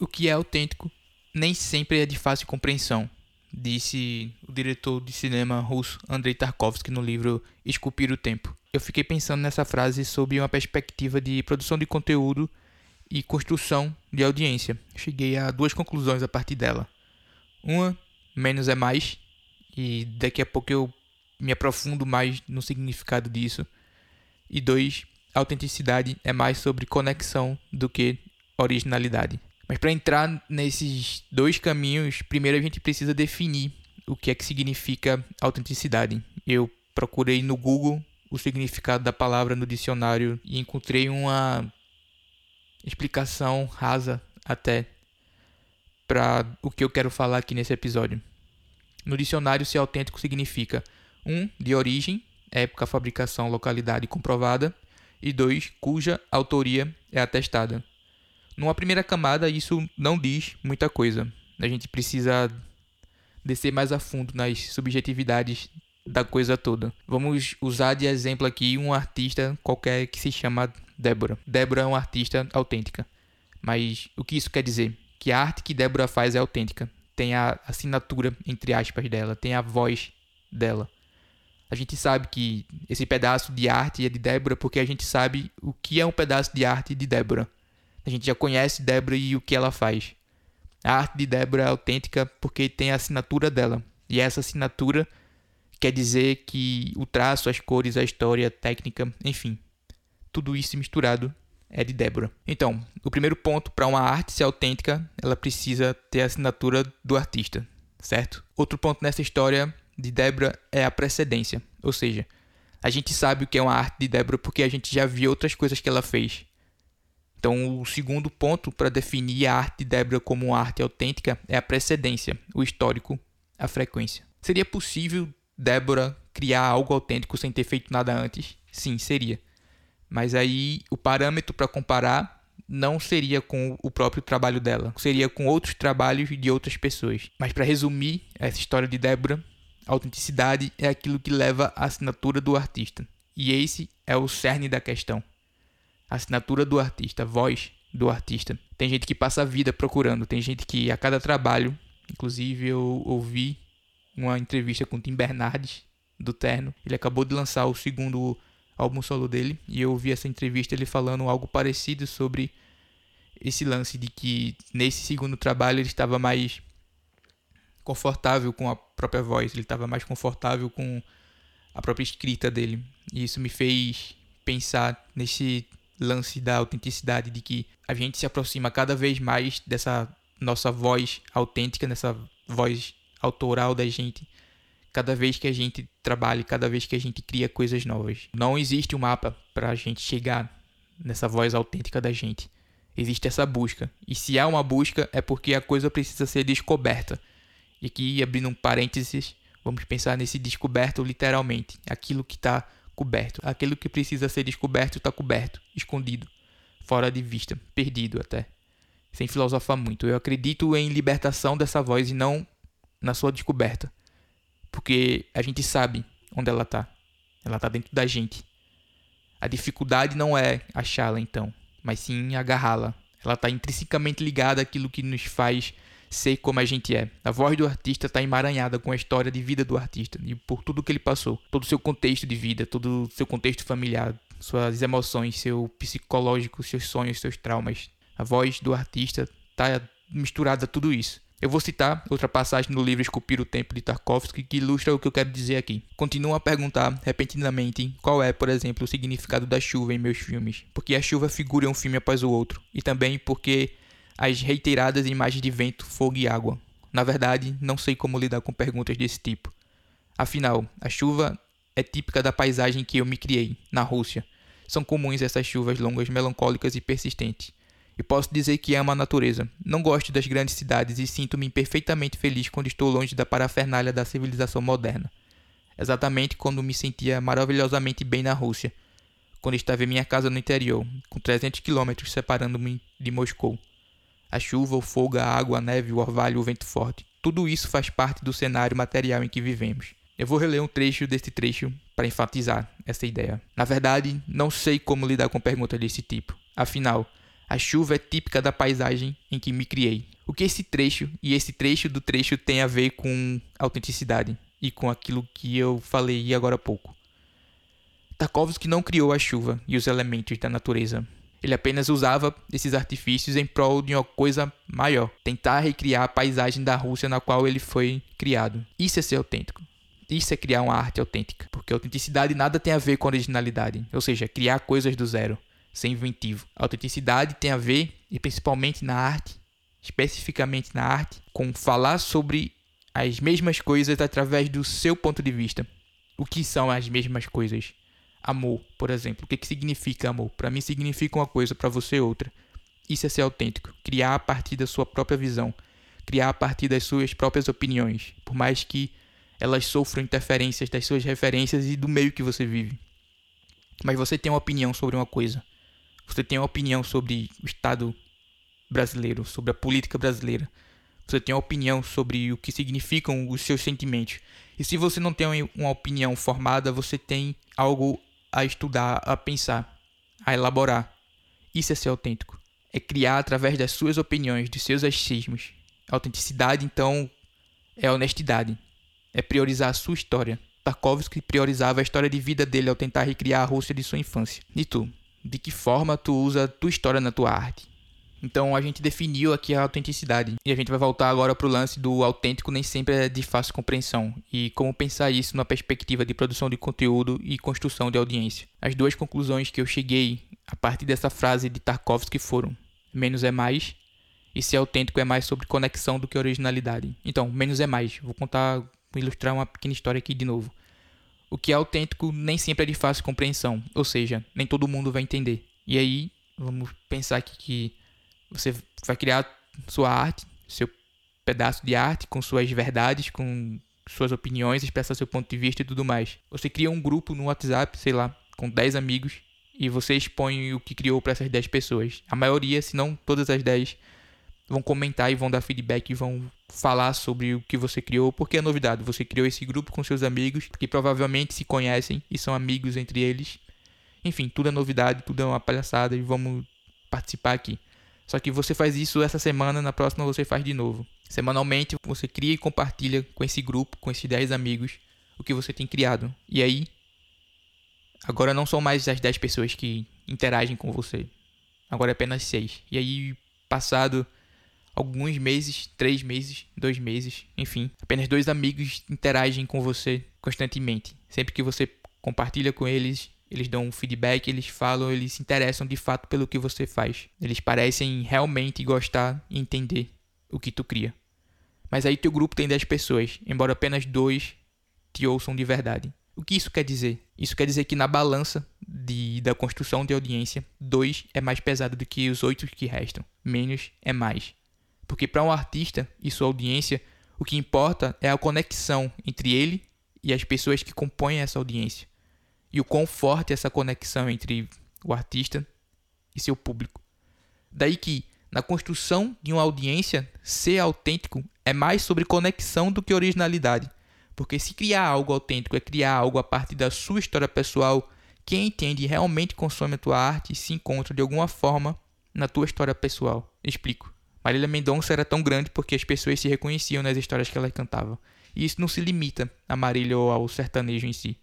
O que é autêntico nem sempre é de fácil compreensão, disse o diretor de cinema russo Andrei Tarkovsky no livro Esculpir o Tempo. Eu fiquei pensando nessa frase sob uma perspectiva de produção de conteúdo e construção de audiência. Cheguei a duas conclusões a partir dela. Uma, menos é mais, e daqui a pouco eu me aprofundo mais no significado disso. E dois, autenticidade é mais sobre conexão do que originalidade. Mas para entrar nesses dois caminhos, primeiro a gente precisa definir o que é que significa autenticidade. Eu procurei no Google o significado da palavra no dicionário e encontrei uma explicação rasa até para o que eu quero falar aqui nesse episódio. No dicionário, ser autêntico significa 1. Um, de origem, época, fabricação, localidade comprovada, e 2. cuja autoria é atestada. Numa primeira camada, isso não diz muita coisa. A gente precisa descer mais a fundo nas subjetividades da coisa toda. Vamos usar de exemplo aqui um artista qualquer que se chama Débora. Débora é uma artista autêntica. Mas o que isso quer dizer? Que a arte que Débora faz é autêntica. Tem a assinatura, entre aspas, dela, tem a voz dela. A gente sabe que esse pedaço de arte é de Débora porque a gente sabe o que é um pedaço de arte de Débora. A gente já conhece Débora e o que ela faz. A arte de Débora é autêntica porque tem a assinatura dela. E essa assinatura quer dizer que o traço, as cores, a história, a técnica, enfim, tudo isso misturado é de Débora. Então, o primeiro ponto para uma arte ser autêntica, ela precisa ter a assinatura do artista, certo? Outro ponto nessa história de Débora é a precedência, ou seja, a gente sabe o que é uma arte de Débora porque a gente já viu outras coisas que ela fez. Então, o segundo ponto para definir a arte de Débora como uma arte autêntica é a precedência, o histórico, a frequência. Seria possível Débora criar algo autêntico sem ter feito nada antes? Sim, seria. Mas aí o parâmetro para comparar não seria com o próprio trabalho dela, seria com outros trabalhos de outras pessoas. Mas para resumir essa história de Débora, a autenticidade é aquilo que leva à assinatura do artista. E esse é o cerne da questão assinatura do artista, voz do artista. Tem gente que passa a vida procurando, tem gente que a cada trabalho, inclusive eu ouvi uma entrevista com Tim Bernardes do Terno. Ele acabou de lançar o segundo álbum solo dele e eu ouvi essa entrevista ele falando algo parecido sobre esse lance de que nesse segundo trabalho ele estava mais confortável com a própria voz, ele estava mais confortável com a própria escrita dele. E isso me fez pensar nesse lance da autenticidade, de que a gente se aproxima cada vez mais dessa nossa voz autêntica, dessa voz autoral da gente, cada vez que a gente trabalha, cada vez que a gente cria coisas novas. Não existe um mapa para a gente chegar nessa voz autêntica da gente. Existe essa busca. E se há uma busca, é porque a coisa precisa ser descoberta. E aqui, abrindo um parênteses, vamos pensar nesse descoberto literalmente. Aquilo que está coberto. Aquilo que precisa ser descoberto está coberto, escondido, fora de vista, perdido até. Sem filosofar muito. Eu acredito em libertação dessa voz e não na sua descoberta. Porque a gente sabe onde ela está. Ela está dentro da gente. A dificuldade não é achá-la então, mas sim agarrá-la. Ela está intrinsecamente ligada àquilo que nos faz sei como a gente é. A voz do artista está emaranhada com a história de vida do artista e por tudo que ele passou, todo o seu contexto de vida, todo o seu contexto familiar, suas emoções, seu psicológico, seus sonhos, seus traumas. A voz do artista está misturada a tudo isso. Eu vou citar outra passagem no livro Esculpir o Tempo de Tarkovsky que ilustra o que eu quero dizer aqui. Continuo a perguntar repentinamente qual é, por exemplo, o significado da chuva em meus filmes, porque a chuva figura um filme após o outro, e também porque as reiteradas imagens de vento, fogo e água. Na verdade, não sei como lidar com perguntas desse tipo. Afinal, a chuva é típica da paisagem que eu me criei, na Rússia. São comuns essas chuvas longas, melancólicas e persistentes. E posso dizer que amo a natureza. Não gosto das grandes cidades e sinto-me perfeitamente feliz quando estou longe da parafernália da civilização moderna. Exatamente quando me sentia maravilhosamente bem na Rússia, quando estava em minha casa no interior, com 300 quilômetros separando-me de Moscou. A chuva, o fogo, a água, a neve, o orvalho, o vento forte. Tudo isso faz parte do cenário material em que vivemos. Eu vou reler um trecho deste trecho para enfatizar essa ideia. Na verdade, não sei como lidar com perguntas desse tipo. Afinal, A chuva é típica da paisagem em que me criei. O que esse trecho e esse trecho do trecho tem a ver com autenticidade e com aquilo que eu falei agora há pouco? Tarkovsky não criou a chuva e os elementos da natureza. Ele apenas usava esses artifícios em prol de uma coisa maior, tentar recriar a paisagem da Rússia na qual ele foi criado. Isso é ser autêntico. Isso é criar uma arte autêntica, porque autenticidade nada tem a ver com originalidade, ou seja, criar coisas do zero, ser inventivo. A autenticidade tem a ver, e principalmente na arte, especificamente na arte, com falar sobre as mesmas coisas através do seu ponto de vista. O que são as mesmas coisas? Amor, por exemplo. O que, que significa amor? Para mim significa uma coisa, para você outra. Isso é ser autêntico. Criar a partir da sua própria visão. Criar a partir das suas próprias opiniões. Por mais que elas sofram interferências das suas referências e do meio que você vive. Mas você tem uma opinião sobre uma coisa. Você tem uma opinião sobre o Estado brasileiro, sobre a política brasileira. Você tem uma opinião sobre o que significam os seus sentimentos. E se você não tem uma opinião formada, você tem algo a estudar, a pensar, a elaborar. Isso é ser autêntico. É criar através das suas opiniões, dos seus achismos. A autenticidade, então, é honestidade. É priorizar a sua história. Tarkovsky priorizava a história de vida dele ao tentar recriar a Rússia de sua infância. E tu? De que forma tu usa tua história na tua arte? Então a gente definiu aqui a autenticidade. E a gente vai voltar agora para o lance do autêntico nem sempre é de fácil compreensão. E como pensar isso na perspectiva de produção de conteúdo e construção de audiência. As duas conclusões que eu cheguei a partir dessa frase de Tarkovsky foram: menos é mais. E ser autêntico é mais sobre conexão do que originalidade. Então, menos é mais. Vou contar, vou ilustrar uma pequena história aqui de novo. O que é autêntico nem sempre é de fácil compreensão, ou seja, nem todo mundo vai entender. E aí, vamos pensar aqui que você vai criar sua arte, seu pedaço de arte com suas verdades, com suas opiniões, expressar seu ponto de vista e tudo mais. Você cria um grupo no WhatsApp, sei lá, com 10 amigos e você expõe o que criou para essas 10 pessoas. A maioria, se não todas as 10, vão comentar e vão dar feedback e vão falar sobre o que você criou, porque é novidade. Você criou esse grupo com seus amigos que provavelmente se conhecem e são amigos entre eles. Enfim, tudo é novidade, tudo é uma palhaçada e vamos participar aqui. Só que você faz isso essa semana, na próxima você faz de novo. Semanalmente você cria e compartilha com esse grupo, com esses 10 amigos, o que você tem criado. E aí, agora não são mais as 10 pessoas que interagem com você. Agora é apenas 6. E aí, passado alguns meses, 3 meses, 2 meses, enfim, apenas dois amigos interagem com você constantemente. Sempre que você compartilha com eles eles dão um feedback, eles falam, eles se interessam de fato pelo que você faz. Eles parecem realmente gostar e entender o que tu cria. Mas aí teu grupo tem 10 pessoas, embora apenas dois te ouçam de verdade. O que isso quer dizer? Isso quer dizer que na balança de, da construção de audiência, dois é mais pesado do que os oito que restam. Menos é mais. Porque para um artista e sua audiência, o que importa é a conexão entre ele e as pessoas que compõem essa audiência e o quão forte é essa conexão entre o artista e seu público. Daí que, na construção de uma audiência, ser autêntico é mais sobre conexão do que originalidade. Porque se criar algo autêntico é criar algo a partir da sua história pessoal, quem entende e realmente consome a tua arte se encontra de alguma forma na tua história pessoal. Explico. Marília Mendonça era tão grande porque as pessoas se reconheciam nas histórias que ela cantava. E isso não se limita a Marília ou ao sertanejo em si.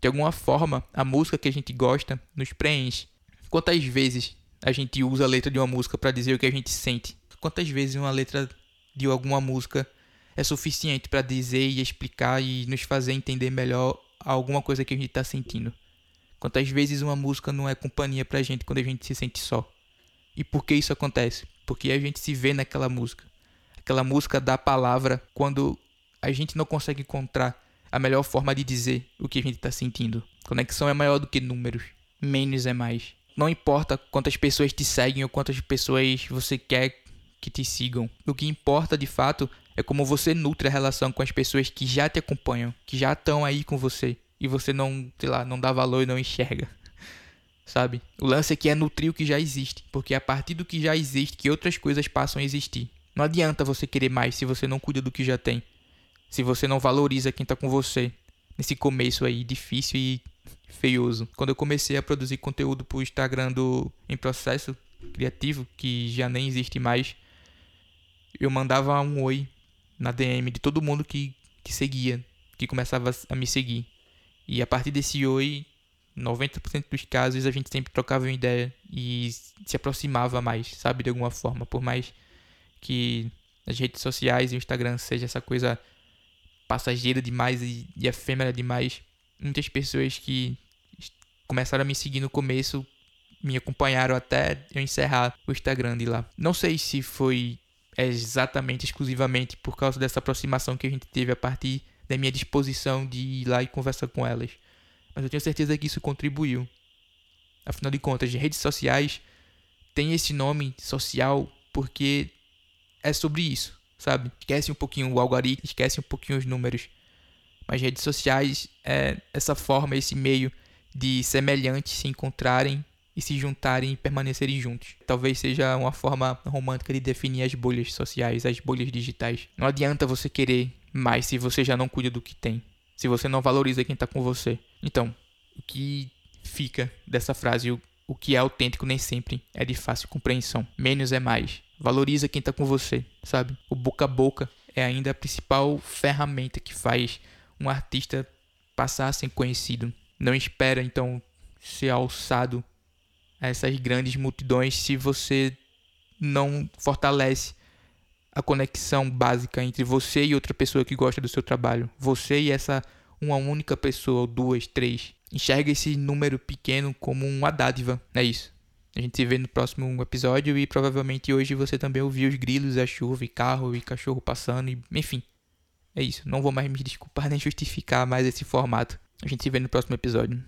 De alguma forma, a música que a gente gosta nos preenche. Quantas vezes a gente usa a letra de uma música para dizer o que a gente sente? Quantas vezes uma letra de alguma música é suficiente para dizer e explicar e nos fazer entender melhor alguma coisa que a gente está sentindo? Quantas vezes uma música não é companhia para a gente quando a gente se sente só? E por que isso acontece? Porque a gente se vê naquela música. Aquela música dá palavra quando a gente não consegue encontrar a melhor forma de dizer o que a gente está sentindo. Conexão é maior do que números, menos é mais. Não importa quantas pessoas te seguem ou quantas pessoas você quer que te sigam. O que importa de fato é como você nutre a relação com as pessoas que já te acompanham, que já estão aí com você e você não, sei lá, não dá valor e não enxerga. Sabe? O lance aqui é nutrir o que já existe, porque é a partir do que já existe que outras coisas passam a existir. Não adianta você querer mais se você não cuida do que já tem se você não valoriza quem está com você nesse começo aí difícil e feioso. Quando eu comecei a produzir conteúdo para o Instagram do Em Processo, criativo, que já nem existe mais, eu mandava um oi na DM de todo mundo que, que seguia, que começava a me seguir. E a partir desse oi, 90% dos casos a gente sempre trocava uma ideia e se aproximava mais, sabe, de alguma forma, por mais que as redes sociais e o Instagram seja essa coisa passageira demais e, e efêmera demais, muitas pessoas que começaram a me seguir no começo me acompanharam até eu encerrar o Instagram de lá. Não sei se foi exatamente, exclusivamente por causa dessa aproximação que a gente teve a partir da minha disposição de ir lá e conversar com elas. Mas eu tenho certeza que isso contribuiu. Afinal de contas, redes sociais têm esse nome social porque é sobre isso, sabe? Esquece um pouquinho o algoritmo, esquece um pouquinho os números. Mas redes sociais é essa forma, esse meio de semelhantes se encontrarem e se juntarem e permanecerem juntos. Talvez seja uma forma romântica de definir as bolhas sociais, as bolhas digitais. Não adianta você querer mais se você já não cuida do que tem, se você não valoriza quem está com você. Então, o que fica dessa frase, o que é autêntico nem sempre é de fácil compreensão. Menos é mais. Valoriza quem está com você, sabe? O boca a boca é ainda a principal ferramenta que faz um artista passar a ser conhecido. Não espera então ser alçado a essas grandes multidões se você não fortalece a conexão básica entre você e outra pessoa que gosta do seu trabalho. Você e essa uma única pessoa, ou duas, três. Enxerga esse número pequeno como uma dádiva. É isso. A gente se vê no próximo episódio e provavelmente hoje você também ouviu os grilos, a chuva, e carro e cachorro passando, e enfim. É isso. Não vou mais me desculpar nem justificar mais esse formato. A gente se vê no próximo episódio.